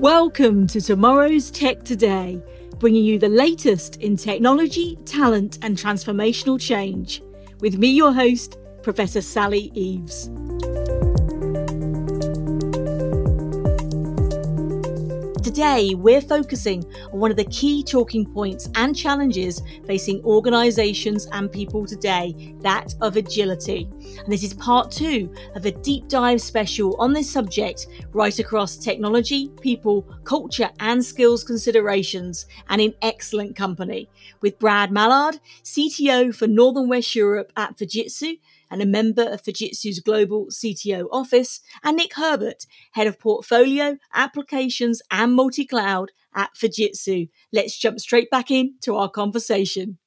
Welcome to tomorrow's Tech Today, bringing you the latest in technology, talent, and transformational change. With me, your host, Professor Sally Eaves. Today, we're focusing on one of the key talking points and challenges facing organizations and people today that of agility. And this is part two of a deep dive special on this subject, right across technology, people, culture, and skills considerations, and in excellent company with Brad Mallard, CTO for Northern West Europe at Fujitsu and a member of Fujitsu's global CTO office, and Nick Herbert, head of portfolio, applications, and multi cloud at Fujitsu. Let's jump straight back into our conversation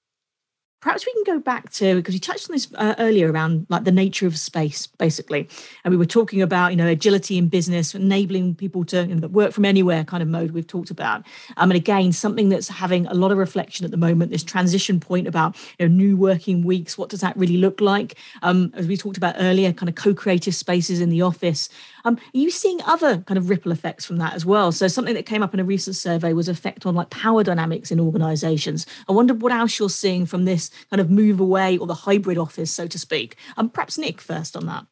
perhaps we can go back to because you touched on this uh, earlier around like the nature of space basically. And we were talking about you know agility in business enabling people to you know, work from anywhere kind of mode we've talked about. Um, and again something that's having a lot of reflection at the moment this transition point about you know new working weeks what does that really look like? Um, as we talked about earlier kind of co-creative spaces in the office. Um, are you seeing other kind of ripple effects from that as well? So something that came up in a recent survey was effect on like power dynamics in organizations. I wonder what else you're seeing from this kind of move away or the hybrid office, so to speak. Um, perhaps Nick first on that.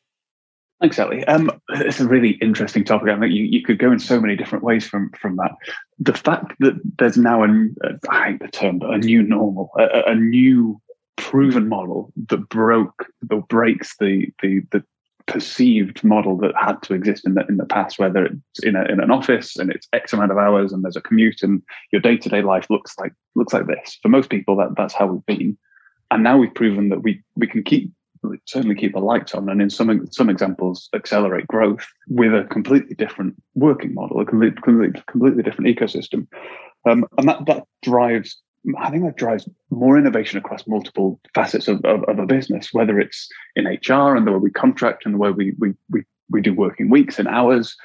Thanks, Sally. Um, it's a really interesting topic. I think you, you could go in so many different ways from from that. The fact that there's now a, I hate the term, but a new normal, a, a new proven model that broke, that breaks the the the perceived model that had to exist in the in the past, whether it's in a, in an office and it's X amount of hours and there's a commute and your day to day life looks like looks like this. For most people, that that's how we've been and now we've proven that we we can keep certainly keep the lights on and in some some examples accelerate growth with a completely different working model a completely completely, completely different ecosystem. Um, and that that drives I think that drives more innovation across multiple facets of, of, of, a business, whether it's in HR and the way we contract and the way we we we, we do working weeks and hours,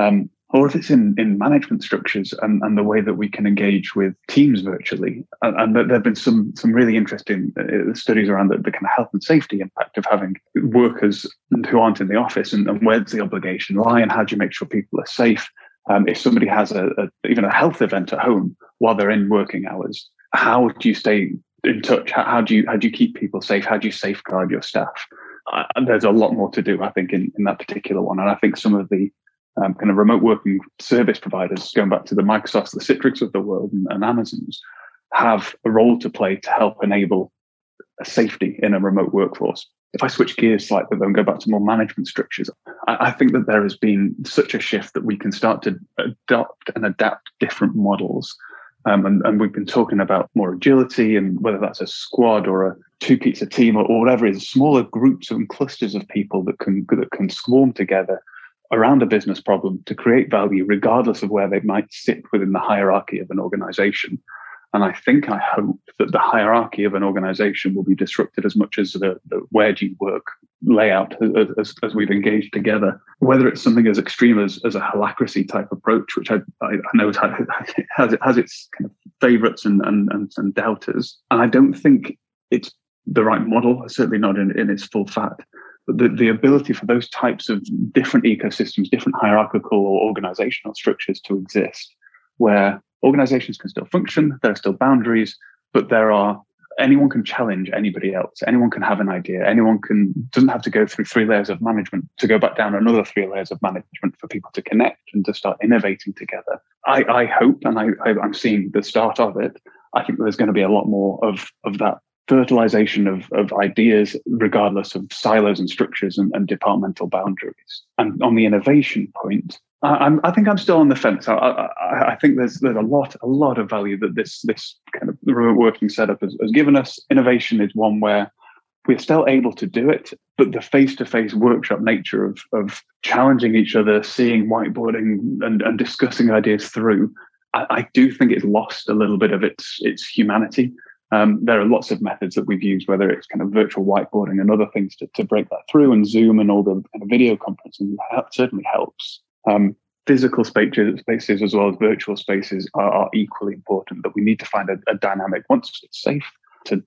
um, or if it's in, in management structures and, and the way that we can engage with teams virtually. And, and there have been some some really interesting uh, studies around the, the, kind of health and safety impact of having workers who aren't in the office and, and where does the obligation lie and how do you make sure people are safe? Um, if somebody has a, a, even a health event at home while they're in working hours, how do you stay in touch? How, how do you how do you keep people safe? How do you safeguard your staff? Uh, there's a lot more to do, I think, in, in that particular one. And I think some of the um, kind of remote working service providers, going back to the Microsofts, the Citrix of the world, and, and Amazons, have a role to play to help enable safety in a remote workforce. If I switch gears slightly and go back to more management structures, I, I, think that there has been such a shift that we can start to adopt and adapt different models. Um, and, and, we've been talking about more agility and whether that's a squad or a two pizza team or, or whatever it is, smaller groups and clusters of people that can that can swarm together around a business problem to create value, regardless of where they might sit within the hierarchy of an organization. And I think, I hope that the hierarchy of an organization will be disrupted as much as the, the where do you work layout as, as, we've engaged together. Whether it's something as extreme as, as a holacracy type approach, which I, I, know has, has, has its kind of favorites and, and, and, and doubters. And I don't think it's the right model, certainly not in, in its full fat the, the ability for those types of different ecosystems, different hierarchical or organizational structures to exist, where organizations can still function, there are still boundaries, but there are anyone can challenge anybody else. Anyone can have an idea. Anyone can doesn't have to go through three layers of management to go back down another three layers of management for people to connect and to start innovating together. I, I hope, and I, I, I'm seeing the start of it. I think there's going to be a lot more of of that fertilization of, of ideas, regardless of silos and structures and, and departmental boundaries. And on the innovation point, I, I, think I'm still on the fence. I, I, I, think there's there's a lot a lot of value that this this kind of remote working setup has, has given us. Innovation is one where we're still able to do it, but the face-to-face workshop nature of of challenging each other, seeing whiteboarding and, and discussing ideas through, I, I do think it's lost a little bit of its its humanity. Um, there are lots of methods that we've used, whether it's kind of virtual whiteboarding and other things to, to break that through, and Zoom and all the kind of video conferencing certainly helps. Um, physical spaces, spaces as well as virtual spaces are, are equally important. That we need to find a, a, dynamic once it's safe to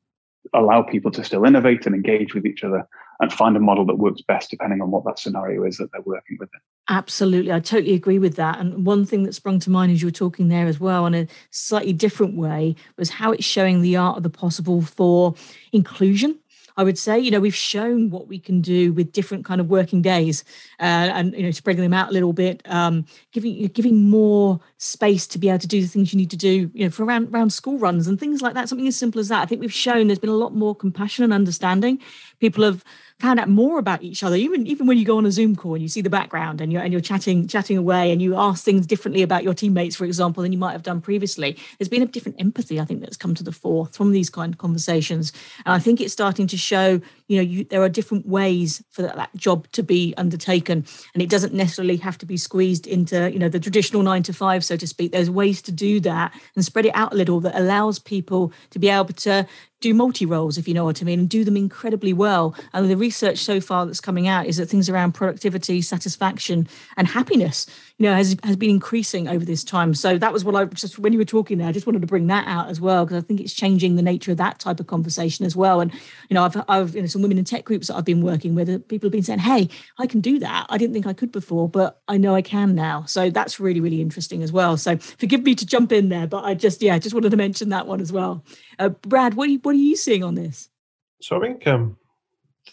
allow people to still innovate and engage with each other, and find a model that works best depending on what that scenario is that they're working with. Absolutely. I totally agree with that. And one thing that sprung to mind as you were talking there as well, in a slightly different way, was how it's showing the art of the possible for inclusion I would say, you know, we've shown what we can do with different kind of working days, uh, and you know, spreading them out a little bit, um, giving giving more space to be able to do the things you need to do, you know, for around around school runs and things like that. Something as simple as that. I think we've shown there's been a lot more compassion and understanding. People have found out more about each other. Even even when you go on a zoom call and you see the background and you're and you're chatting chatting away and you ask things differently about your teammates for example than you might have done previously there's been a different empathy i think that's come to the fore from these kind of conversations. And i think it's starting to show you know you, there are different ways for that, that job to be undertaken. And it doesn't necessarily have to be squeezed into you know the traditional 9 to 5 so to speak. There's ways to do that and spread it out a little that allows people to be able to do multi roles, if you know what I mean, and do them incredibly well. And the research so far that's coming out is that things around productivity, satisfaction, and happiness, you know, has has been increasing over this time. So that was what I just when you were talking there, I just wanted to bring that out as well because I think it's changing the nature of that type of conversation as well. And you know, I've I've you know some women in tech groups that I've been working with, uh, people have been saying, "Hey, I can do that. I didn't think I could before, but I know I can now." So that's really really interesting as well. So forgive me to jump in there, but I just yeah, just wanted to mention that one as well. Uh, Brad, what are you, what are you seeing on this? So I think um,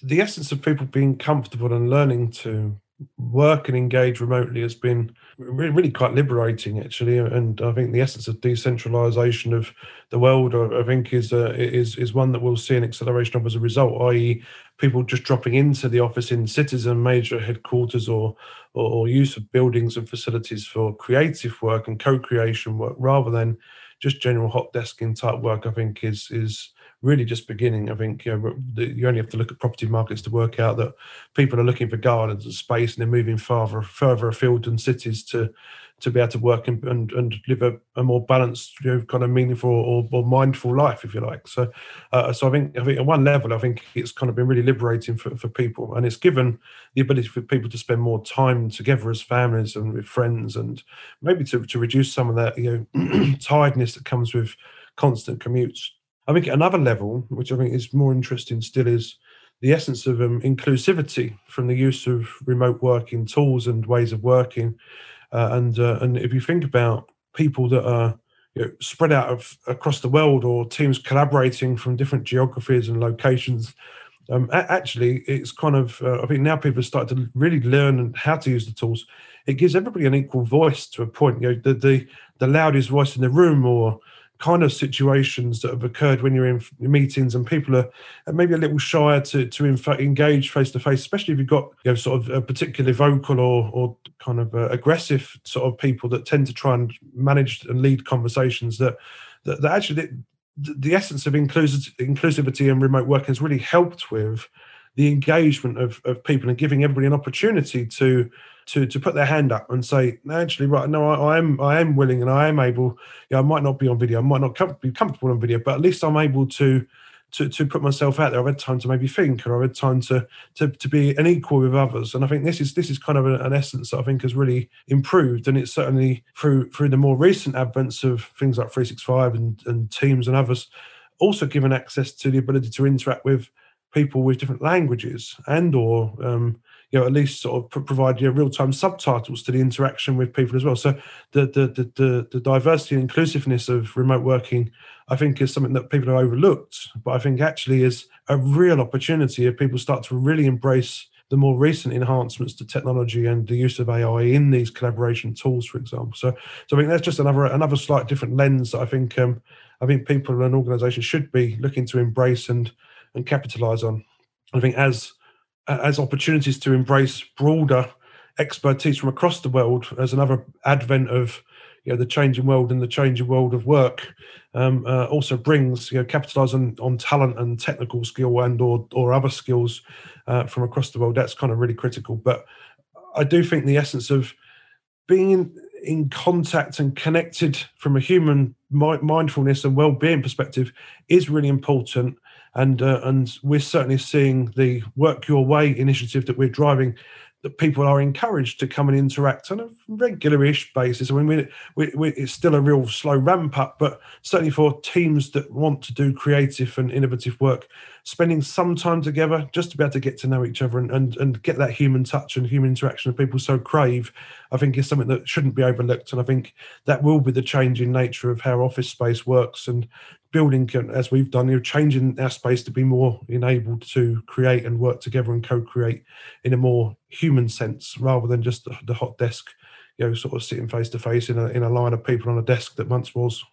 the essence of people being comfortable and learning to work and engage remotely has been really, quite liberating actually. And i think the essence of decentralization of the world i think is uh, is is one that we'll see an acceleration of as a result i.e people just dropping into the office in cities and major headquarters or, or use of buildings and facilities for creative work and co-creation work rather than just general hot desking type work, I think is is really just beginning. I think you, know, you only have to look at property markets to work out that people are looking for gardens and space, and they're moving farther further afield than cities to to be able to work and and, and live a, a, more balanced, you know, kind of meaningful or, or mindful life, if you like. So, uh, so I think I think at one level, I think it's kind of been really liberating for, for people, and it's given the ability for people to spend more time together as families and with friends, and maybe to to reduce some of that you know tiredness that comes with constant commutes. I think another level, which I think is more interesting still, is the essence of um, inclusivity from the use of remote working tools and ways of working uh, and uh, and if you think about people that are you know, spread out of, across the world or teams collaborating from different geographies and locations, um, actually, it's kind of, uh, I think now people have started to really learn how to use the tools. It gives everybody an equal voice to a point. You know, the, the, the loudest voice in the room or kind of situations that have occurred when you're in meetings and people are maybe a little shyer to to engage face to face, especially if you've got you know sort of a particularly vocal or or kind of uh, aggressive sort of people that tend to try and manage and lead conversations that that, that actually the, the essence of inclusivity and remote working has really helped with the engagement of, of people and giving everybody an opportunity to to to put their hand up and say, actually, right, no, I, I, am I am willing and I am able. Know, I might not be on video, I might not com- be comfortable on video, but at least I'm able to to to put myself out there. I've had time to maybe think, or I've had time to to to be an equal with others. And I think this is this is kind of an essence that I think has really improved. And it's certainly through through the more recent advents of things like 365 and, and Teams and others, also given access to the ability to interact with people with different languages and or um, you know at least sort of provide you know, real-time subtitles to the interaction with people as well so the, the the the, the diversity and inclusiveness of remote working i think is something that people have overlooked but i think actually is a real opportunity if people start to really embrace the more recent enhancements to technology and the use of AI in these collaboration tools, for example. So, so I think that's just another another slight different lens that I think um, I think people and organisations should be looking to embrace and and capitalize on. I think as as opportunities to embrace broader expertise from across the world as another advent of you know the changing world and the changing world of work um, uh, also brings you know capitalize on, on talent and technical skill and or or other skills uh, from across the world. That's kind of really critical. But i do think the essence of being in, contact and connected from a human mindfulness and well-being perspective is really important and uh, and we're certainly seeing the work your way initiative that we're driving that people are encouraged to come and interact on a regular-ish basis. I mean, we, we, we, it's still a real slow ramp up, but certainly for teams that want to do creative and innovative work, spending some time together just to be able to get to know each other and, and, and get that human touch and human interaction that people so crave, I think is something that shouldn't be overlooked. And I think that will be the changing nature of how office space works and building as we've done you know changing our space to be more enabled to create and work together and co-create in a more human sense rather than just the, hot desk you know sort of sitting face to face in a in a line of people on a desk that once was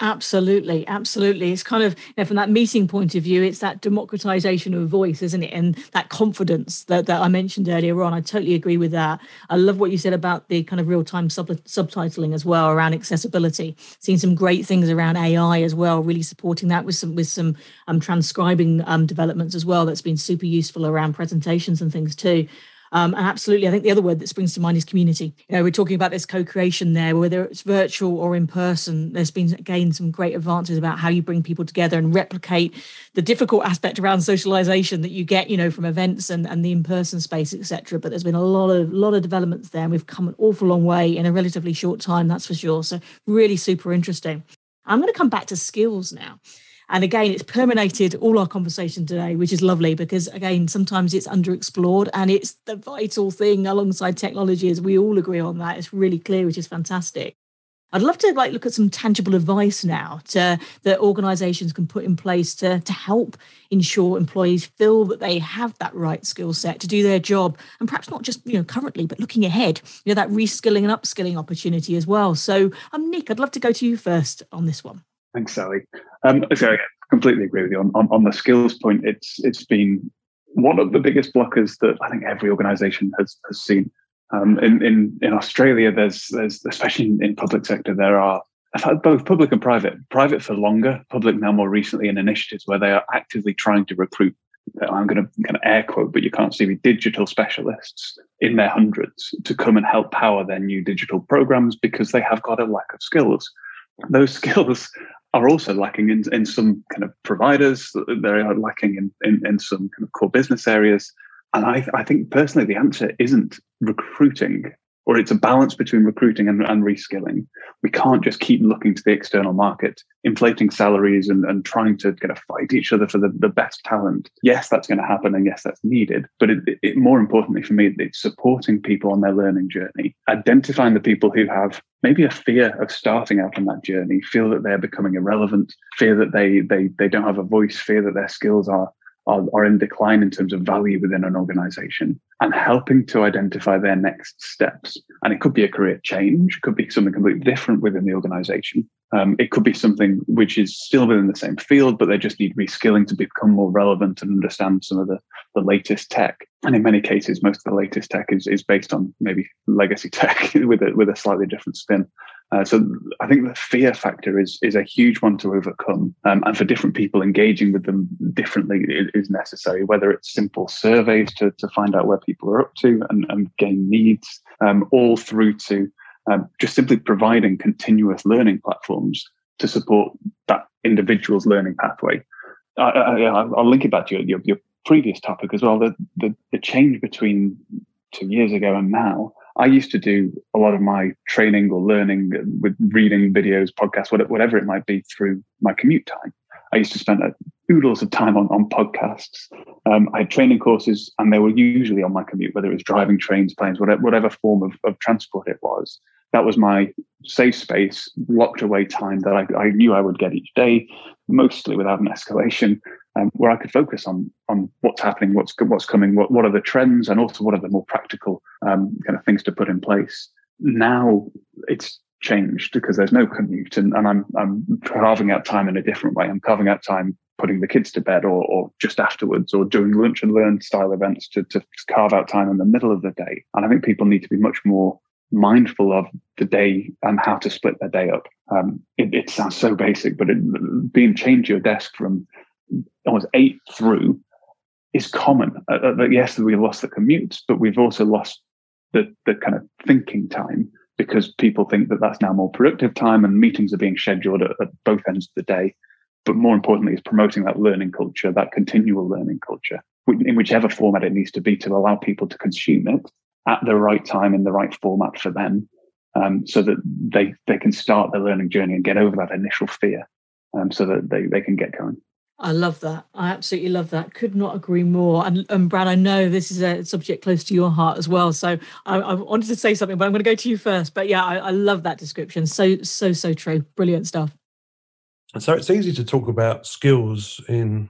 Absolutely, absolutely. It's kind of you know, from that meeting point of view, it's that democratization of voice, isn't it? And that confidence that, that I mentioned earlier on. I totally agree with that. I love what you said about the kind of real time sub- subtitling as well around accessibility. Seeing some great things around AI as well, really supporting that with some with some um, transcribing um, developments as well. That's been super useful around presentations and things too. Um, and absolutely, I think the other word that springs to mind is community. You know, we're talking about this co-creation there, whether it's virtual or in person. There's been again some great advances about how you bring people together and replicate the difficult aspect around socialization that you get, you know, from events and, and the in-person space, etc. But there's been a lot of lot of developments there, and we've come an awful long way in a relatively short time, that's for sure. So really super interesting. I'm going to come back to skills now. And again, it's permeated all our conversation today, which is lovely because, again, sometimes it's underexplored and it's the vital thing alongside technology, as we all agree on that. It's really clear, which is fantastic. I'd love to like look at some tangible advice now to, that organizations can put in place to, to help ensure employees feel that they have that right skill set to do their job and perhaps not just you know currently but looking ahead you know that reskilling and upskilling opportunity as well so um nick i'd love to go to you first on this one Thanks, Sally. Um, so I completely agree with you on, on, on the skills point. It's it's been one of the biggest blockers that I think every organisation has has seen. Um, in, in in Australia, there's there's especially in, in public sector there are both public and private. Private for longer, public now more recently in initiatives where they are actively trying to recruit. I'm going to kind of air quote, but you can't see me. Digital specialists in their hundreds to come and help power their new digital programs because they have got a lack of skills. Those skills are also lacking in, in some kind of providers. They are lacking in, in, in some kind of core business areas. And I, I think personally, the answer isn't recruiting or it's a balance between recruiting and, and reskilling. We can't just keep looking to the external market, inflating salaries and, and trying to kind of fight each other for the, the best talent. Yes, that's going to happen, and yes, that's needed. But it, it, more importantly for me, it's supporting people on their learning journey, identifying the people who have maybe a fear of starting out on that journey, feel that they're becoming irrelevant, fear that they they they don't have a voice, fear that their skills are are, are in decline in terms of value within an organization and helping to identify their next steps. And it could be a career change, could be something completely different within the organization. Um, it could be something which is still within the same field, but they just need reskilling to become more relevant and understand some of the, the latest tech. And in many cases, most of the latest tech is, is based on maybe legacy tech with a, with a slightly different spin. Uh, so I think the fear factor is is a huge one to overcome, um, and for different people, engaging with them differently is, necessary. Whether it's simple surveys to to find out where people are up to and, and gain needs, um, all through to um, just simply providing continuous learning platforms to support that individual's learning pathway. I, will link it back to your, your, your previous topic as well. The, the the change between two years ago and now I used to do a lot of my training or learning with reading videos, podcasts, whatever it might be through my commute time. I used to spend oodles of time on, on podcasts. Um, I had training courses and they were usually on my commute, whether it was driving trains, planes, whatever, whatever form of, of transport it was. That was my safe space, locked away time that I, I knew I would get each day, mostly without an escalation um, where I could focus on on what's happening, what's what's coming, what what are the trends, and also what are the more practical um, kind of things to put in place. Now it's changed because there's no commute, and, and I'm I'm carving out time in a different way. I'm carving out time putting the kids to bed, or or just afterwards, or doing lunch and learn style events to to carve out time in the middle of the day. And I think people need to be much more mindful of the day and how to split their day up. Um, it, it, sounds so basic, but it, being change your desk from almost eight through is common. Uh, uh yes, we lost the commutes, but we've also lost the, the kind of thinking time because people think that that's now more productive time and meetings are being scheduled at, at both ends of the day. But more importantly, is promoting that learning culture, that continual learning culture, in whichever format it needs to be to allow people to consume it at the right time in the right format for them, um, so that they they can start their learning journey and get over that initial fear, um, so that they they can get going. I love that. I absolutely love that. Could not agree more. And, and Brad, I know this is a subject close to your heart as well. So I, I wanted to say something, but I'm going to go to you first. But yeah, I, I love that description. So, so, so true. Brilliant stuff. And so it's easy to talk about skills in,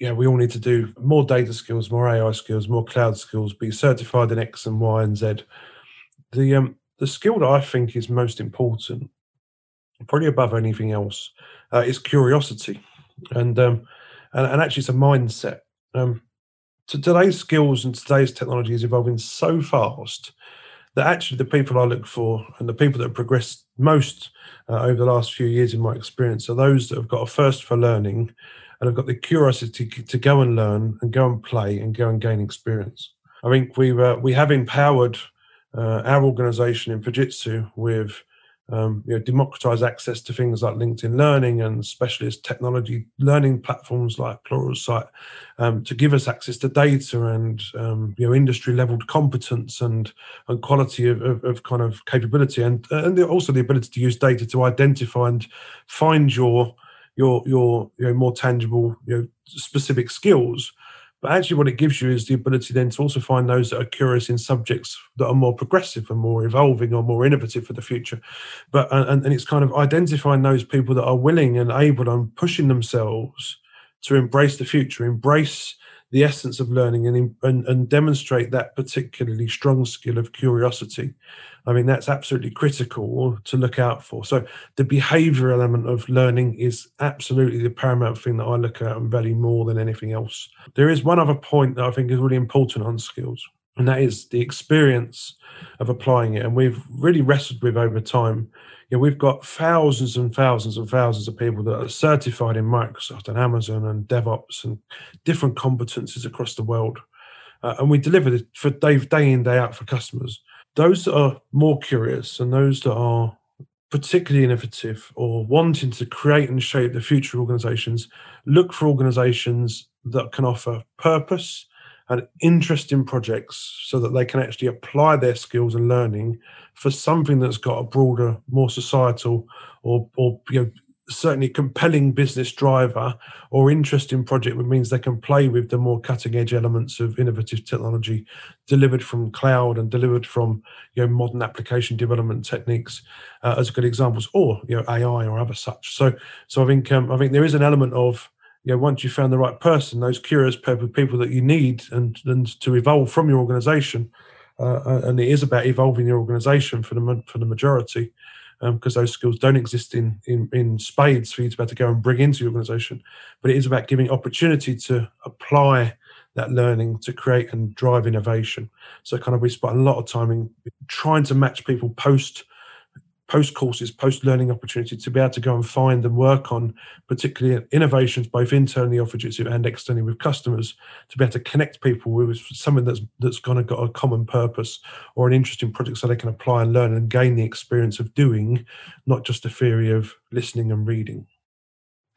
yeah, we all need to do more data skills, more AI skills, more cloud skills, be certified in X and Y and Z. The, um, the skill that I think is most important, probably above anything else, uh, is curiosity and um, and, and actually it's a mindset. Um, to today's skills and today's technology is evolving so fast that actually the people I look for and the people that have progressed most uh, over the last few years, in my experience, are those that have got a first for learning and have got the curiosity to go and learn and go and play and go and gain experience. I think we uh, we have empowered uh, our organisation in Fujitsu with um, you know, democratize access to things like LinkedIn Learning and specialist technology learning platforms like Pluralsight um, to give us access to data and um, you know industry leveled competence and and quality of, of, of, kind of capability and and also the ability to use data to identify and find your your your you know more tangible you know specific skills but actually, what it gives you is the ability then to also find those that are curious in subjects that are more progressive and more evolving or more innovative for the future. But uh, and, and it's kind of identifying those people that are willing and able and pushing themselves to embrace the future, embrace the essence of learning, and and, and demonstrate that particularly strong skill of curiosity. I mean, that's absolutely critical to look out for. So, the behavior element of learning is absolutely the paramount thing that I look at and value more than anything else. There is one other point that I think is really important on skills, and that is the experience of applying it. And we've really wrestled with over time. You know, we've got thousands and thousands and thousands of people that are certified in Microsoft and Amazon and DevOps and different competencies across the world. Uh, and we deliver it for day, day in, day out for customers those that are more curious and those that are particularly innovative or wanting to create and shape the future organizations look for organizations that can offer purpose and interesting projects so that they can actually apply their skills and learning for something that's got a broader more societal or, or you know, certainly compelling business driver or interesting project which means they can play with the more cutting edge elements of innovative technology delivered from cloud and delivered from you know modern application development techniques uh, as good examples or you know ai or other such. So so i think um, i think there is an element of you know once you found the right person those curious people that you need and and to evolve from your organization uh, uh, and it is about evolving your organization for the for the majority because um, those skills don't exist in, in, in spades for you to be able to go and bring into your organization. But it is about giving opportunity to apply that learning to create and drive innovation. So kind of we spend a lot of time in trying to match people post post courses, post learning opportunity to be able to go and find and work on particularly innovations both internally or Fujitsu and externally with customers to be able to connect people with something that's that's kind of got a common purpose or an interesting project so they can apply and learn and gain the experience of doing, not just the theory of listening and reading.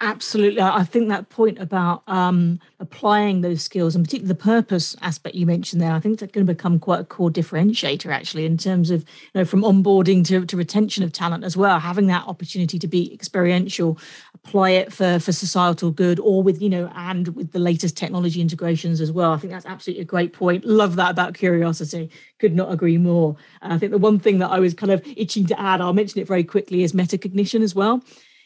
Absolutely. I think that point about um, applying those skills and particularly the purpose aspect you mentioned there, I think that's going to become quite a core differentiator actually in terms of, you know, from onboarding to, to retention of talent as well, having that opportunity to be experiential, apply it for, for societal good or with, you know, and with the latest technology integrations as well. I think that's absolutely a great point. Love that about curiosity. Could not agree more. I think the one thing that I was kind of itching to add, I'll mention it very quickly, is metacognition as well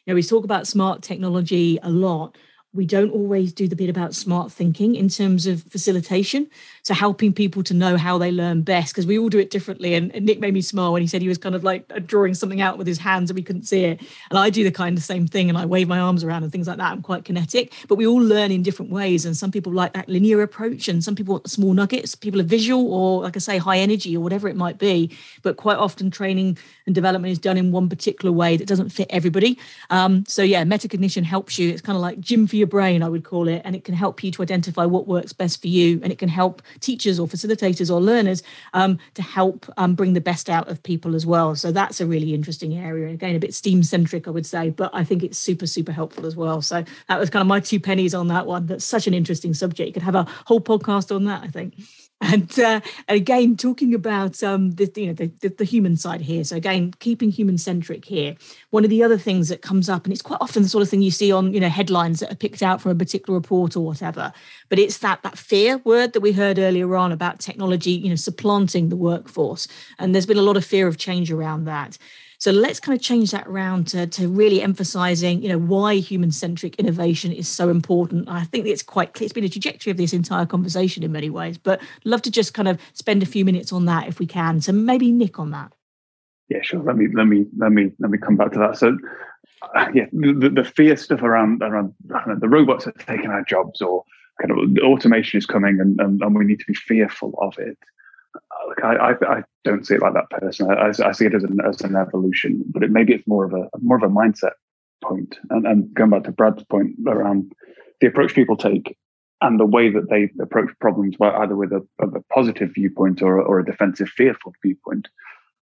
know, we talk about smart technology a lot, we don't always do the bit about smart thinking in terms of facilitation. So helping people to know how they learn best, because we all do it differently. And, and, Nick made me smile when he said he was kind of like drawing something out with his hands and we couldn't see it. And I do the kind of same thing and I wave my arms around and things like that. I'm quite kinetic, but we all learn in different ways. And some people like that linear approach and some people want the small nuggets. People are visual or like I say, high energy or whatever it might be. But quite often training and development is done in one particular way that doesn't fit everybody. Um, so yeah, metacognition helps you. It's kind of like gym for your your brain, I would call it, and it can help you to identify what works best for you. And it can help teachers or facilitators or learners um, to help um, bring the best out of people as well. So that's a really interesting area. Again, a bit STEAM centric, I would say, but I think it's super, super helpful as well. So that was kind of my two pennies on that one. That's such an interesting subject. You could have a whole podcast on that, I think. And, uh, and again, talking about um, the you know the, the, the human side here. So again, keeping human centric here. One of the other things that comes up, and it's quite often the sort of thing you see on you know headlines that are picked out from a particular report or whatever. But it's that that fear word that we heard earlier on about technology, you know, supplanting the workforce. And there's been a lot of fear of change around that. So let's kind of change that around to, to really emphasizing, you know, why human-centric innovation is so important. I think it's quite clear. It's been a trajectory of this entire conversation in many ways, but love to just kind of spend a few minutes on that if we can. So maybe Nick on that. Yeah, sure. Let me let me let me let me come back to that. So, uh, yeah, the, the fear stuff around around know, the robots are taking our jobs, or kind of automation is coming, and, and, and we need to be fearful of it I, I, I, don't see it like that person. I, I see it as an, as an evolution, but it maybe it's more of a more of a mindset point. And, and going back to Brad's point around the approach people take and the way that they approach problems, either with a, a positive viewpoint or, or a defensive, fearful viewpoint.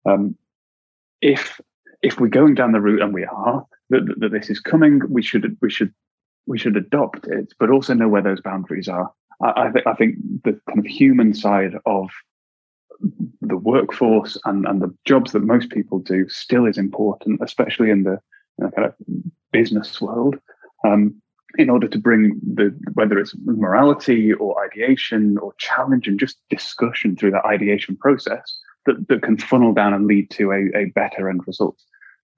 Um, if if we're going down the route, and we are, that, that this is coming, we should we should we should adopt it, but also know where those boundaries are. I, I, th- I think the kind of human side of the workforce and, and the jobs that most people do still is important, especially in the you know, kind of business world. Um, in order to bring the whether it's morality or ideation or challenge and just discussion through that ideation process that, that can funnel down and lead to a, a better end result.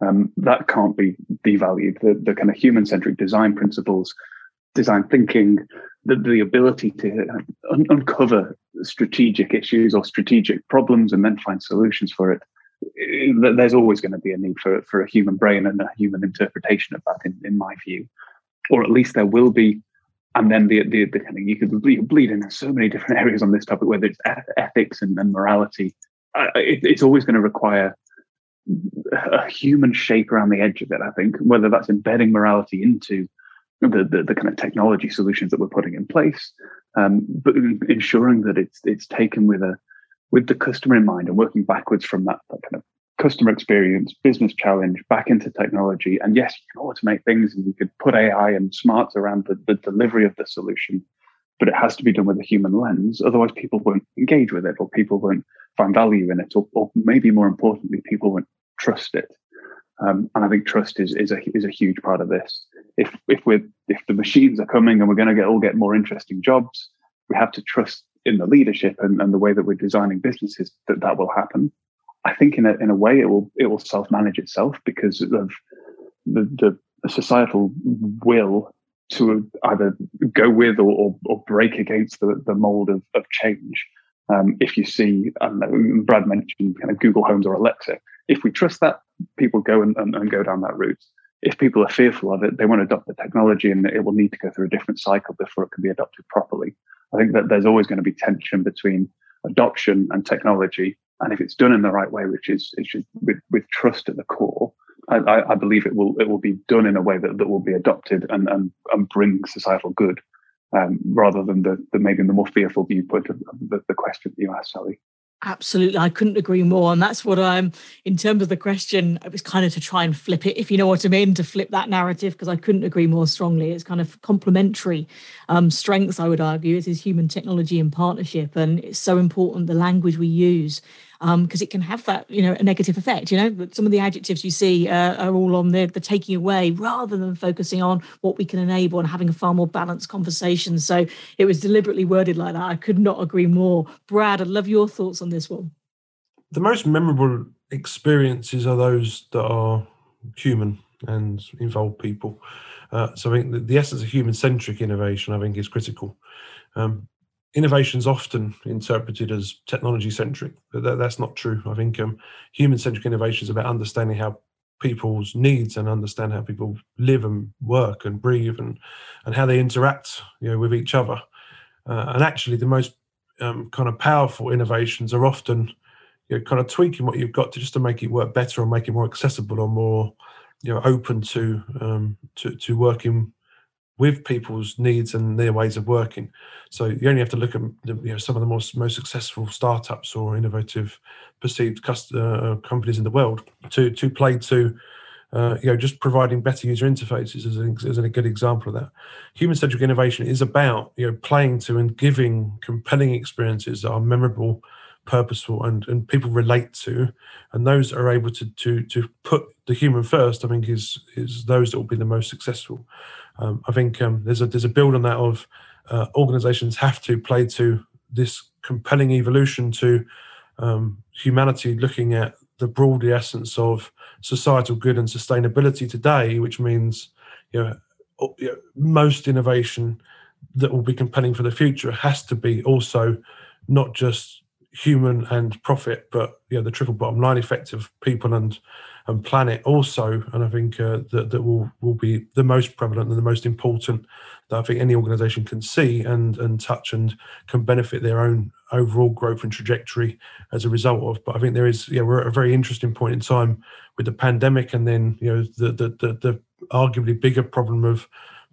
Um, that can't be devalued. The, the kind of human centric design principles, design thinking, the, the ability to un- uncover strategic issues or strategic problems and then find solutions for it there's always going to be a need for, for a human brain and a human interpretation of that in, in my view. Or at least there will be and then the, the, the kind of you could bleed, bleed in so many different areas on this topic whether it's ethics and, and morality. Uh, it, it's always going to require a human shape around the edge of it i think whether that's embedding morality into the, the, the kind of technology solutions that we're putting in place, um, but ensuring that it's it's taken with a with the customer in mind and working backwards from that, that kind of customer experience, business challenge back into technology. And yes, you can automate things and you could put AI and smarts around the, the delivery of the solution, but it has to be done with a human lens. Otherwise, people won't engage with it or people won't find value in it, or, or maybe more importantly, people won't trust it. Um, and I think trust is is a is a huge part of this. If if we if the machines are coming and we're going to get all get more interesting jobs, we have to trust in the leadership and, and the way that we're designing businesses that that will happen. I think in a in a way it will it will self manage itself because of the the societal will to either go with or, or, or break against the, the mold of, of change. Um, if you see, know, Brad mentioned kind of Google Homes or Alexa. If we trust that, people go and, and, and, go down that route. If people are fearful of it, they won't adopt the technology and it will need to go through a different cycle before it can be adopted properly. I think that there's always going to be tension between adoption and technology. And if it's done in the right way, which is, with, with trust at the core, I, I, believe it will it will be done in a way that, that will be adopted and, and, and bring societal good, um, rather than the, the maybe the more fearful viewpoint of, of the, the question that you asked, Sally. Absolutely. I couldn't agree more. And that's what I'm, in terms of the question, it was kind of to try and flip it, if you know what I mean, to flip that narrative, because I couldn't agree more strongly. It's kind of complementary um, strengths, I would argue. It is human technology and partnership. And it's so important the language we use because um, it can have that, you know, a negative effect. You know, some of the adjectives you see uh, are all on the, the taking away rather than focusing on what we can enable and having a far more balanced conversation. So it was deliberately worded like that. I could not agree more. Brad, I'd love your thoughts on this one. The most memorable experiences are those that are human and involve people. Uh, so I think the, the essence of human centric innovation, I think, is critical. Um, innovation is often interpreted as technology centric, but that, that's not true. I think um, human centric innovation is about understanding how people's needs and understand how people live and work and breathe and and how they interact you know with each other uh, and actually the most um, kind of powerful innovations are often you know kind of tweaking what you've got to just to make it work better or make it more accessible or more you know open to um, to to working with people's needs and their ways of working. So you only have to look at you know, some of the most most successful startups or innovative perceived uh, companies in the world to to play to uh, you know, just providing better user interfaces is, an, is a good example of that. Human-centric innovation is about you know playing to and giving compelling experiences that are memorable, purposeful, and and people relate to, and those are able to to to put the human first. I think is is those that will be the most successful. Um, I think um, there's a there's a build on that of uh, organizations have to play to this compelling evolution to um, humanity looking at the broader essence of societal good and sustainability today, which means you know, most innovation that will be compelling for the future has to be also not just human and profit, but you know, the triple bottom line effect of people and and planet also. And I think uh, that that will will be the most prevalent and the most important that I think any organisation can see and and touch and can benefit their own overall growth and trajectory as a result of. But I think there is, yeah, we're at a very interesting point in time with the pandemic, and then you know the the the, the arguably bigger problem of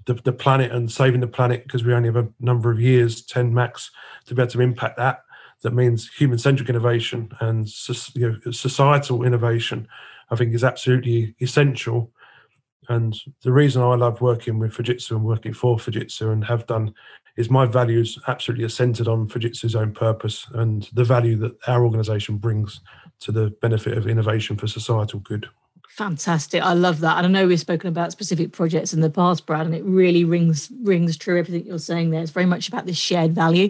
the, the planet and saving the planet because we only have a number of years, ten max, to be able to impact that. That means human-centric innovation and you know, societal innovation. I think is absolutely essential. And the reason I love working with Fujitsu and working for Fujitsu and have done is my values absolutely are centered on Fujitsu's own purpose and the value that our organization brings to the benefit of innovation for societal good. Fantastic. I love that. And I know we've spoken about specific projects in the past, Brad, and it really rings rings true everything you're saying there. It's very much about this shared value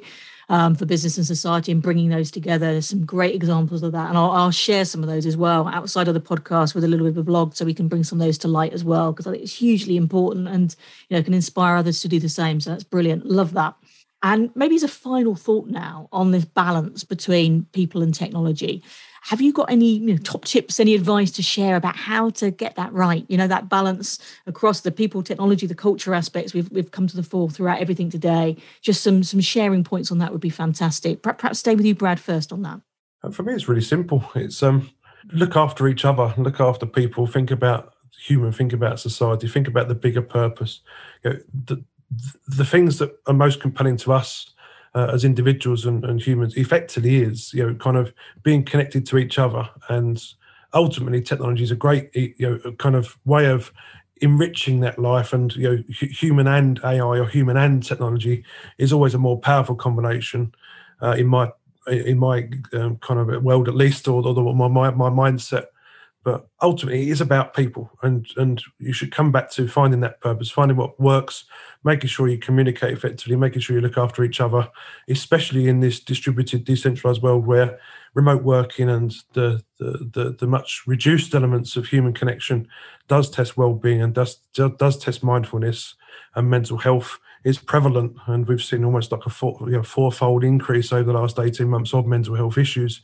um, for business and society and bringing those together. There's some great examples of that. And I'll, I'll, share some of those as well outside of the podcast with a little bit of a blog so we can bring some of those to light as well, because I think it's hugely important and you know can inspire others to do the same. So that's brilliant. Love that. And maybe as a final thought now on this balance between people and technology. Have you got any you know, top tips, any advice to share about how to get that right? You know, that balance across the people, technology, the culture aspects we've, we've come to the fore throughout everything today. Just some some sharing points on that would be fantastic. Perhaps stay with you, Brad, first on that. Uh, for me, it's really simple. It's um, look after each other, look after people, think about human, think about society, think about the bigger purpose. You know, the, the things that are most compelling to us uh, as individuals and, and, humans effectively is you know kind of being connected to each other. And ultimately technology is a great you know kind of way of enriching that life. And you know human and ai or human and technology is always a more powerful combination uh, in my in my um, kind of world at least or, or my, my my mindset but ultimately it is about people and and you should come back to finding that purpose finding what works making sure you communicate effectively making sure you look after each other especially in this distributed decentralized world where remote working and the the, the, the much reduced elements of human connection does test well-being and does does test mindfulness and mental health is prevalent. And we've seen almost like a four, you know, fourfold increase over the last 18 months of mental health issues.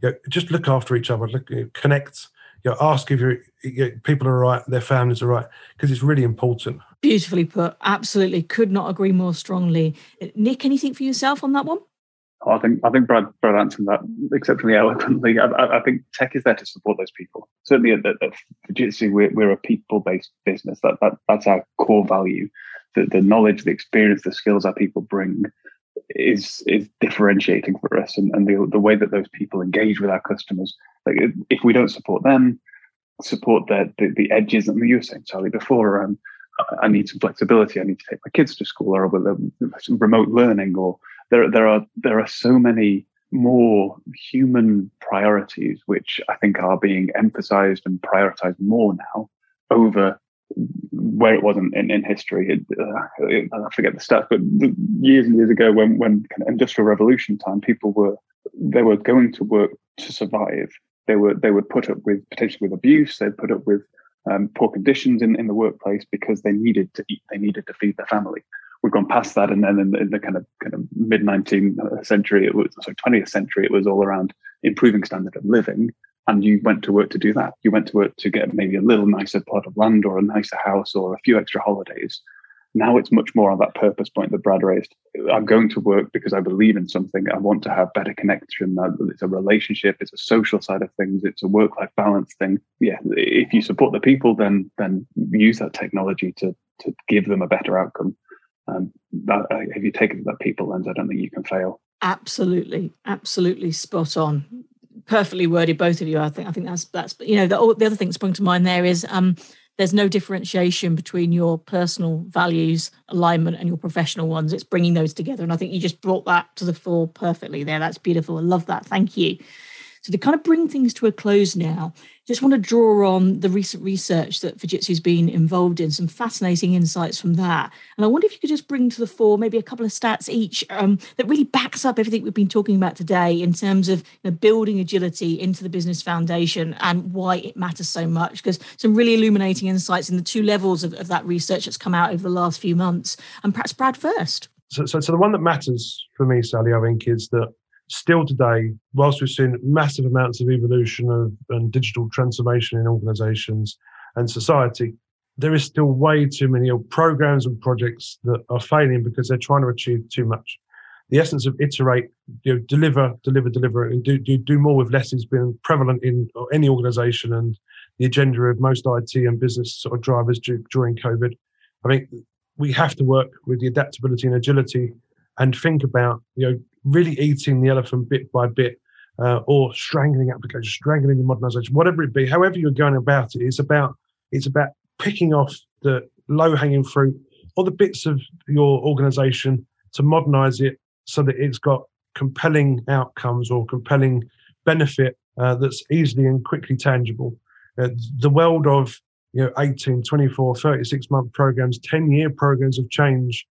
You know, just look after each other look, connect you know, ask if you people are right, their families are right, because it's really important. Beautifully put. Absolutely, could not agree more strongly. Nick, anything for yourself on that one? Oh, I think I think Brad Brad answered that exceptionally eloquently. I, I, think tech is there to support those people. Certainly at, at Fujitsu, we're, we're a people based business. That, that that's our core value. The, the knowledge, the experience, the skills our people bring is is differentiating for us, and, and the the way that those people engage with our customers like if we don't support them, support the, the, edges that you were saying, Charlie, before, um, I need some flexibility. I need to take my kids to school or some remote learning or there, there are, there are so many more human priorities, which I think are being emphasized and prioritized more now over where it wasn't in, in history. It, uh, I forget the stats, but years and years ago, when when kind of industrial revolution time, people were they were going to work to survive, they were they would put up with potentially with abuse. They'd put up with um, poor conditions in, in the workplace because they needed to eat. They needed to feed their family. We've gone past that, and then in the, in the kind of kind of mid 19th century, it was sorry 20th century, it was all around improving standard of living. And you went to work to do that. You went to work to get maybe a little nicer plot of land or a nicer house or a few extra holidays. Now it's much more on that purpose point that Brad raised. I'm going to work because I believe in something. I want to have better connection. It's a relationship. It's a social side of things. It's a work-life balance thing. Yeah, if you support the people, then then use that technology to to give them a better outcome. Um, that, uh, if you take it to that people lens, I don't think you can fail. Absolutely, absolutely spot on perfectly worded, both of you. I think I think that's that's you know the, the other thing that sprung to mind there is um, there's no differentiation between your personal values alignment and your professional ones. It's bringing those together, and I think you just brought that to the fore perfectly there. That's beautiful. I love that. Thank you. So to kind of bring things to a close now, just want to draw on the recent research that Fujitsu's been involved in, some fascinating insights from that. And I wonder if you could just bring to the fore maybe a couple of stats each um, that really backs up everything we've been talking about today in terms of you know, building agility into the business foundation and why it matters so much. Because some really illuminating insights in the two levels of, of that research that's come out over the last few months. And perhaps Brad first. So, so, so the one that matters for me, Sally, I think, is that still today, whilst we've seen massive amounts of evolution of, and digital transformation in organizations and society, there is still way too many programs and projects that are failing because they're trying to achieve too much. The essence of iterate, you know, deliver, deliver, deliver, and do, do, do more with less has been prevalent in any organization and the agenda of most IT and business sort of drivers during COVID. I think we have to work with the adaptability and agility and think about, you know, really eating the elephant bit by bit, uh, or strangling applications, strangling modernization, whatever it be, however you're going about it, it's about it's about picking off the low hanging fruit or the bits of your organization to modernize it so that it's got compelling outcomes or compelling benefit uh, that's easily and quickly tangible. Uh, the world of you know 18 24 36 month programs 10 year programs of change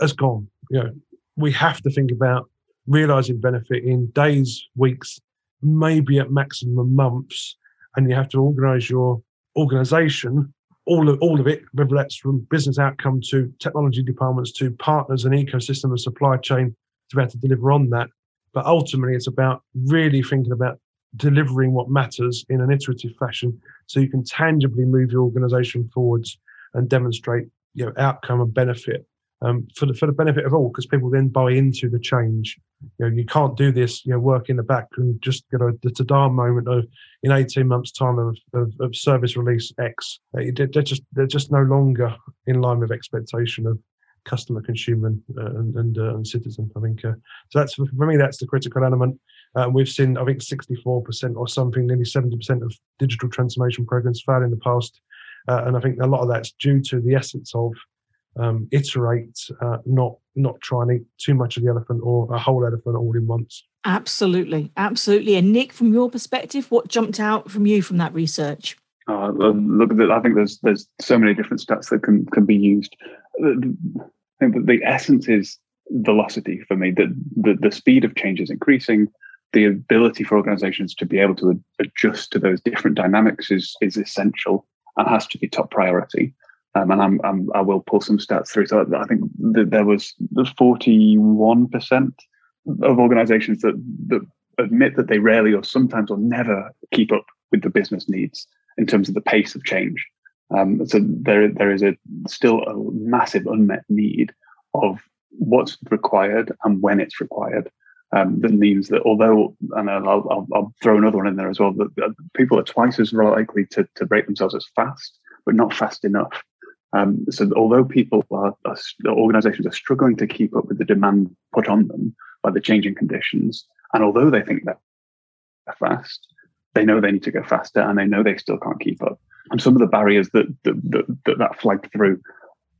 has gone you know we have to think about realizing benefit in days, weeks, maybe at maximum months, and you have to organize your organization, all of all of it, whether that's from business outcome to technology departments to partners and ecosystem and supply chain to be able to deliver on that. But ultimately it's about really thinking about delivering what matters in an iterative fashion so you can tangibly move your organization forwards and demonstrate you know outcome and benefit um, for the for the benefit of all, because people then buy into the change. You know, you can't do this, you know, work in the back and just get a the tada moment of in eighteen months' time of, of, of service release X. They're just they're just no longer in line with expectation of customer, consumer, uh, and and, uh, and citizen. I think uh, so. That's for me. That's the critical element. Uh, we've seen, I think, 64% or something, nearly 70% of digital transformation programs fail in the past, uh, and I think a lot of that's due to the essence of um, iterate, uh, not not try and eat too much of the elephant or a whole elephant all in once. Absolutely, absolutely. And Nick, from your perspective, what jumped out from you from that research? Uh, look, I think there's there's so many different stats that can can be used. I think that the essence is velocity for me. That the, the speed of change is increasing. The ability for organizations to be able to adjust to those different dynamics is is essential and has to be top priority. Um, and I'm, I'm, i will pull some stats through. So I think there was 41% of organizations that, that admit that they rarely or sometimes or never keep up with the business needs in terms of the pace of change. Um, so there, there is a still a massive unmet need of what's required and when it's required. Um, that means that although, and I'll, I'll, I'll, throw another one in there as well, that, people are twice as likely to, to break themselves as fast, but not fast enough. Um, so although people are, are, organizations are struggling to keep up with the demand put on them by the changing conditions, and although they think they're fast, they know they need to go faster and they know they still can't keep up. And some of the barriers that that, that, that, that flagged through,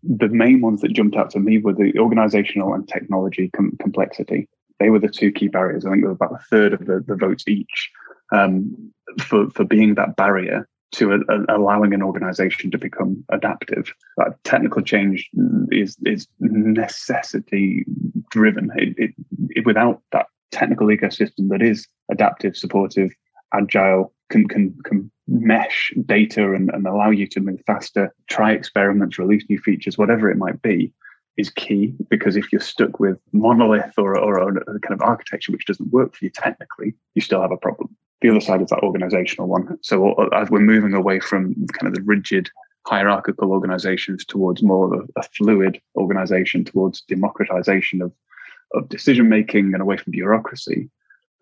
the main ones that jumped out to me were the organizational and technology com- complexity. They were the two key barriers. I think they were about a third of the, the votes each um, for, for being that barrier to a, a, allowing an organization to become adaptive. That technical change is is necessity driven. It, it, it, without that technical ecosystem that is adaptive, supportive, agile, can can can mesh data and, and allow you to move faster, try experiments, release new features, whatever it might be, is key. Because if you're stuck with monolith or or a kind of architecture which doesn't work for you technically, you still have a problem the other side is that organizational one. So uh, as we're moving away from kind of the rigid hierarchical organizations towards more of a, a fluid organization, towards democratization of, of decision making and away from bureaucracy,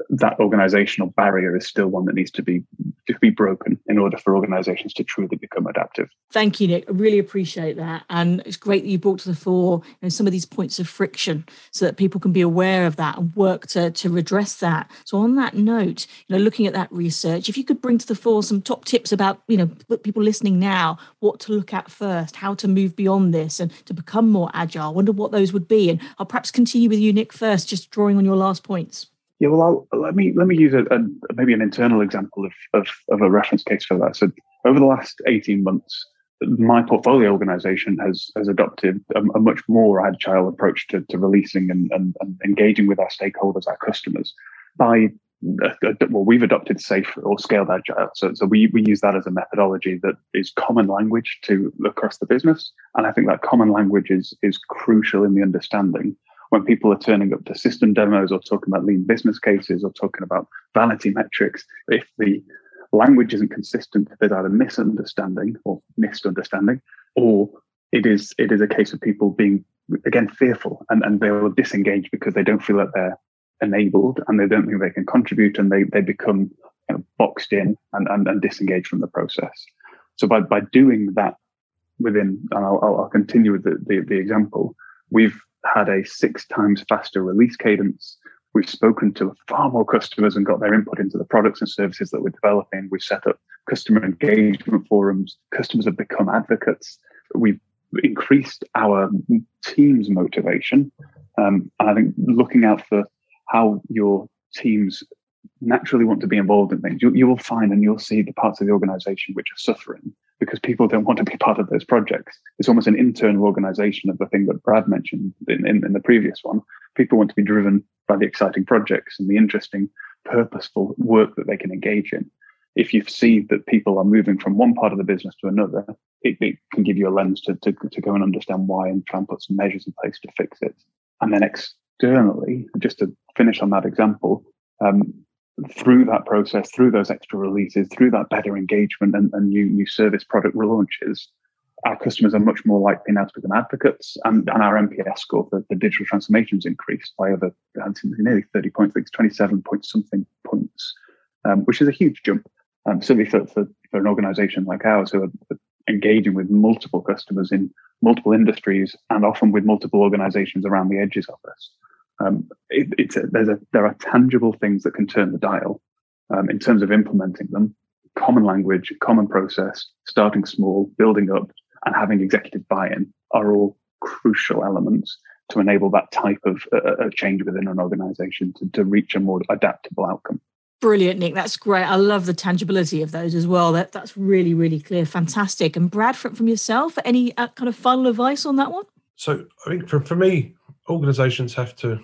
that organizational barrier is still one that needs to be to be broken in order for organizations to truly become adaptive. Thank you, Nick. I really appreciate that. And it's great that you brought to the fore you know, some of these points of friction so that people can be aware of that and work to, to redress that. So on that note, you know, looking at that research, if you could bring to the fore some top tips about, you know, people listening now, what to look at first, how to move beyond this and to become more agile, I wonder what those would be. And I'll perhaps continue with you, Nick, first, just drawing on your last points. Yeah, well, I'll, let me let me use a, a, maybe an internal example of, of, of a reference case for that. So over the last eighteen months, my portfolio organization has has adopted a, a much more agile approach to, to releasing and, and, and, engaging with our stakeholders, our customers. By uh, uh, well, we've adopted safe or scaled agile, so so we we use that as a methodology that is common language to across the business, and I think that common language is is crucial in the understanding when people are turning up to system demos or talking about lean business cases or talking about vanity metrics, if the language isn't consistent, there's either misunderstanding or misunderstanding, or it is it is a case of people being again fearful and, and they will disengage because they don't feel that they're enabled and they don't think they can contribute and they they become you know, boxed in and, and, and disengage from the process. So by by doing that within, and I'll, I'll continue with the, the, the example, we've had a six times faster release cadence. We've spoken to far more customers and got their input into the products and services that we're developing. We've set up customer engagement forums. Customers have become advocates. We've increased our team's motivation. Um, and I think looking out for how your teams naturally want to be involved in things, you, you will find and you'll see the parts of the organization which are suffering because people don't want to be part of those projects. It's almost an internal organization of the thing that Brad mentioned in, in, in, the previous one. People want to be driven by the exciting projects and the interesting, purposeful work that they can engage in. If you see that people are moving from one part of the business to another, it, it can give you a lens to, to, to go and understand why and try and put some measures in place to fix it. And then externally, just to finish on that example, um, through that process, through those extra releases, through that better engagement and, and new new service product relaunches, our customers are much more likely now to become advocates, and, and our NPS score for, the digital transformations increased by over nearly 30 points, I think it's 27 point something points, um, which is a huge jump. Um, certainly for, for, for an organization like ours who are engaging with multiple customers in multiple industries and often with multiple organizations around the edges of us um, it, it's a, there's a, there are tangible things that can turn the dial um, in terms of implementing them. Common language, common process, starting small, building up, and having executive buy-in are all crucial elements to enable that type of uh, change within an organization to, to reach a more adaptable outcome. Brilliant, Nick. That's great. I love the tangibility of those as well. That that's really, really clear. Fantastic. And Brad, from, from yourself, any uh, kind of final advice on that one? So I think for, for me, organizations have to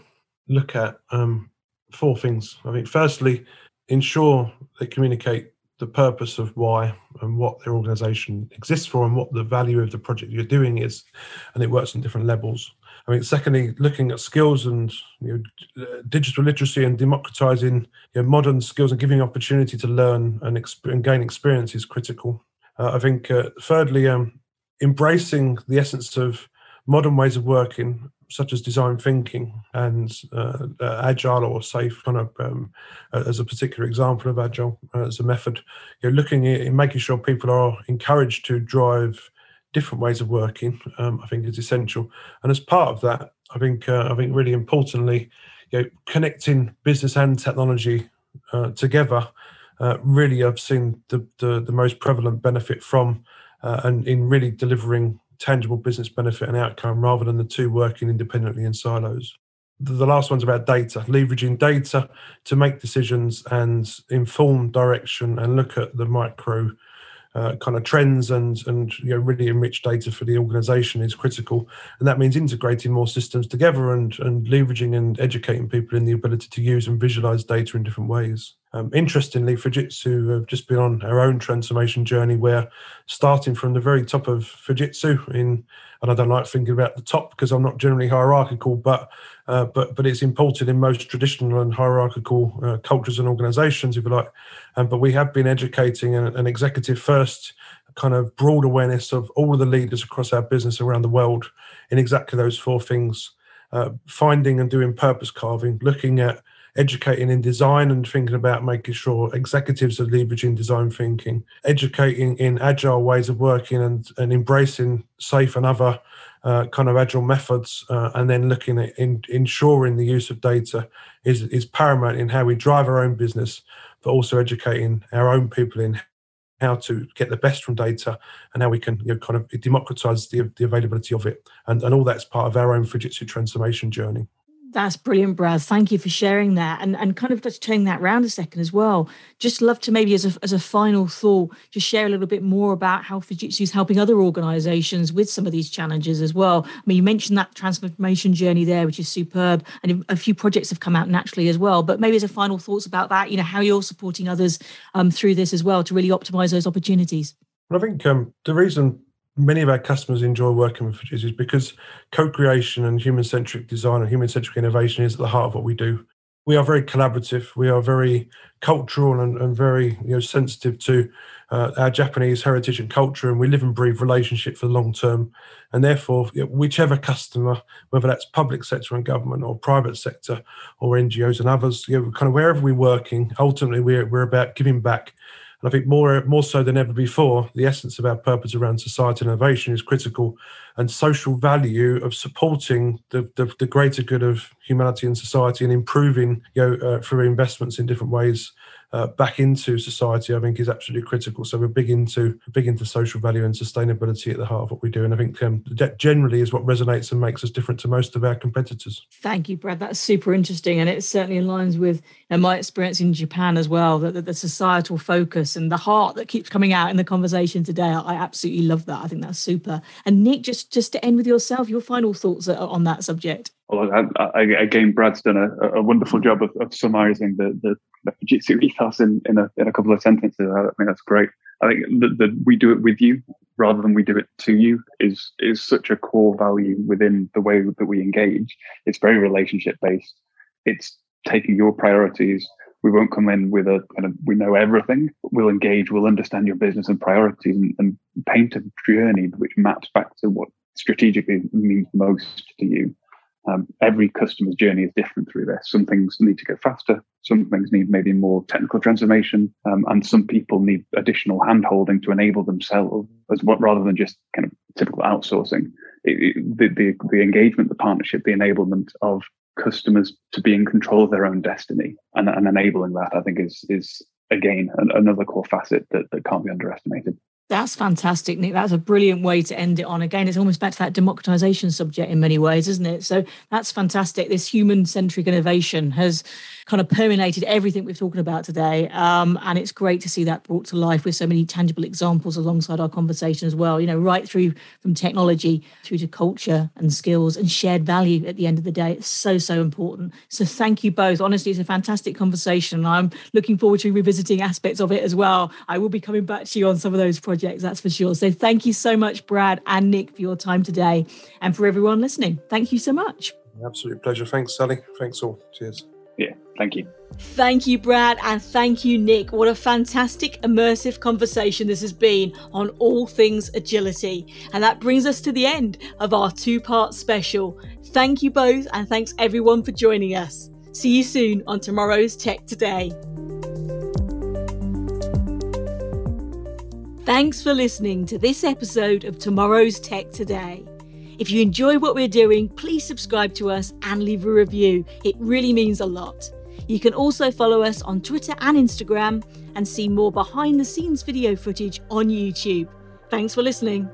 look at um, four things. I think, firstly, ensure they communicate the purpose of why and what their organization exists for and what the value of the project you're doing is, and it works on different levels. I mean, secondly, looking at skills and you know, uh, digital literacy and democratizing you know, modern skills and giving opportunity to learn and, exp- and gain experience is critical. Uh, I think, uh, thirdly, um, embracing the essence of modern ways of working such as design thinking and uh, uh, agile or safe kind of um, as a particular example of agile uh, as a method. You're looking at making sure people are encouraged to drive different ways of working um, i think is essential. And as part of that i think uh, i think really importantly you know, connecting business and technology uh, together uh, really i've seen the, the, the most prevalent benefit from and in really delivering tangible business benefit and outcome rather than the two working independently in silos. The last one's about data, leveraging data to make decisions and inform direction and look at the micro uh, kind of trends and and you know really enrich data for the organization is critical and that means integrating more systems together and and leveraging and educating people in the ability to use and visualize data in different ways um, interestingly fujitsu have just been on our own transformation journey where starting from the very top of fujitsu in and i don't like thinking about the top because i'm not generally hierarchical but uh, but but it's imported in most traditional and hierarchical uh, cultures and organizations, if you like. Um, but we have been educating an, an, executive first kind of broad awareness of all of the leaders across our business around the world in exactly those four things: uh, finding and doing purpose carving, looking at educating in design and thinking about making sure executives are leveraging design thinking, educating in agile ways of working and, and embracing safe and other uh, kind of agile methods, uh, and then looking at in, ensuring the use of data is, is paramount in how we drive our own business, but also educating our own people in how to get the best from data and how we can you know, kind of democratize the, the availability of it. And, and all that's part of our own Fujitsu transformation journey. That's brilliant, Brad. Thank you for sharing that. And and kind of just turning that around a second as well. Just love to maybe as a as a final thought, just share a little bit more about how Fujitsu is helping other organizations with some of these challenges as well. I mean, you mentioned that transformation journey there, which is superb. And a few projects have come out naturally as well. But maybe as a final thoughts about that, you know, how you're supporting others um, through this as well to really optimize those opportunities. I think um, the reason many of our customers enjoy working with Fujitsu because co-creation and human-centric design and human-centric innovation is at the heart of what we do. We are very collaborative. We are very cultural and, and very you know sensitive to uh, our Japanese heritage and culture, and we live and breathe relationship for the long term. And therefore, whichever customer, whether that's public sector and government or private sector or NGOs and others, you know, kind of wherever we're working, ultimately we're, we're about giving back and I think more more so than ever before, the essence of our purpose around society and innovation is critical, and social value of supporting the, the, the greater good of humanity and society and improving you know uh, through investments in different ways uh, back into society, I think, is absolutely critical. So we're big into big into social value and sustainability at the heart of what we do, and I think um, that generally is what resonates and makes us different to most of our competitors. Thank you, Brad. That's super interesting, and it certainly aligns with you know, my experience in Japan as well. That the, the, societal focus and the heart that keeps coming out in the conversation today. I absolutely love that. I think that's super. And Nick, just just to end with yourself, your final thoughts on that subject. I, I, again, Brad's done a, a wonderful job of, of summarising the, the, the Fujitsu ethos in, in, a, in a couple of sentences. I think that's great. I think that we do it with you rather than we do it to you is is such a core value within the way that we engage. It's very relationship based. It's taking your priorities. We won't come in with a kind of we know everything. We'll engage. We'll understand your business and priorities and, and paint a journey which maps back to what strategically means most to you um, every customer's journey is different through this. Some things need to go faster. Some things need maybe more technical transformation, um, and some people need additional handholding to enable themselves, as what rather than just kind of typical outsourcing. It, it, the, the the engagement, the partnership, the enablement of customers to be in control of their own destiny, and, and enabling that, I think, is is again an, another core facet that, that can't be underestimated. That's fantastic, Nick. That's a brilliant way to end it on. Again, it's almost back to that democratization subject in many ways, isn't it? So that's fantastic. This human centric innovation has kind of permeated everything we've talking about today. Um, and it's great to see that brought to life with so many tangible examples alongside our conversation as well, you know, right through from technology through to culture and skills and shared value at the end of the day. It's so, so important. So thank you both. Honestly, it's a fantastic conversation. I'm looking forward to revisiting aspects of it as well. I will be coming back to you on some of those projects, that's for sure. So thank you so much, Brad and Nick, for your time today and for everyone listening. Thank you so much. Absolute pleasure. Thanks, Sally. Thanks all. Cheers. Yeah, thank you. Thank you, Brad, and thank you, Nick. What a fantastic, immersive conversation this has been on all things agility. And that brings us to the end of our two part special. Thank you both, and thanks everyone for joining us. See you soon on tomorrow's Tech Today. Thanks for listening to this episode of Tomorrow's Tech Today. If you enjoy what we're doing, please subscribe to us and leave a review. It really means a lot. You can also follow us on Twitter and Instagram and see more behind the scenes video footage on YouTube. Thanks for listening.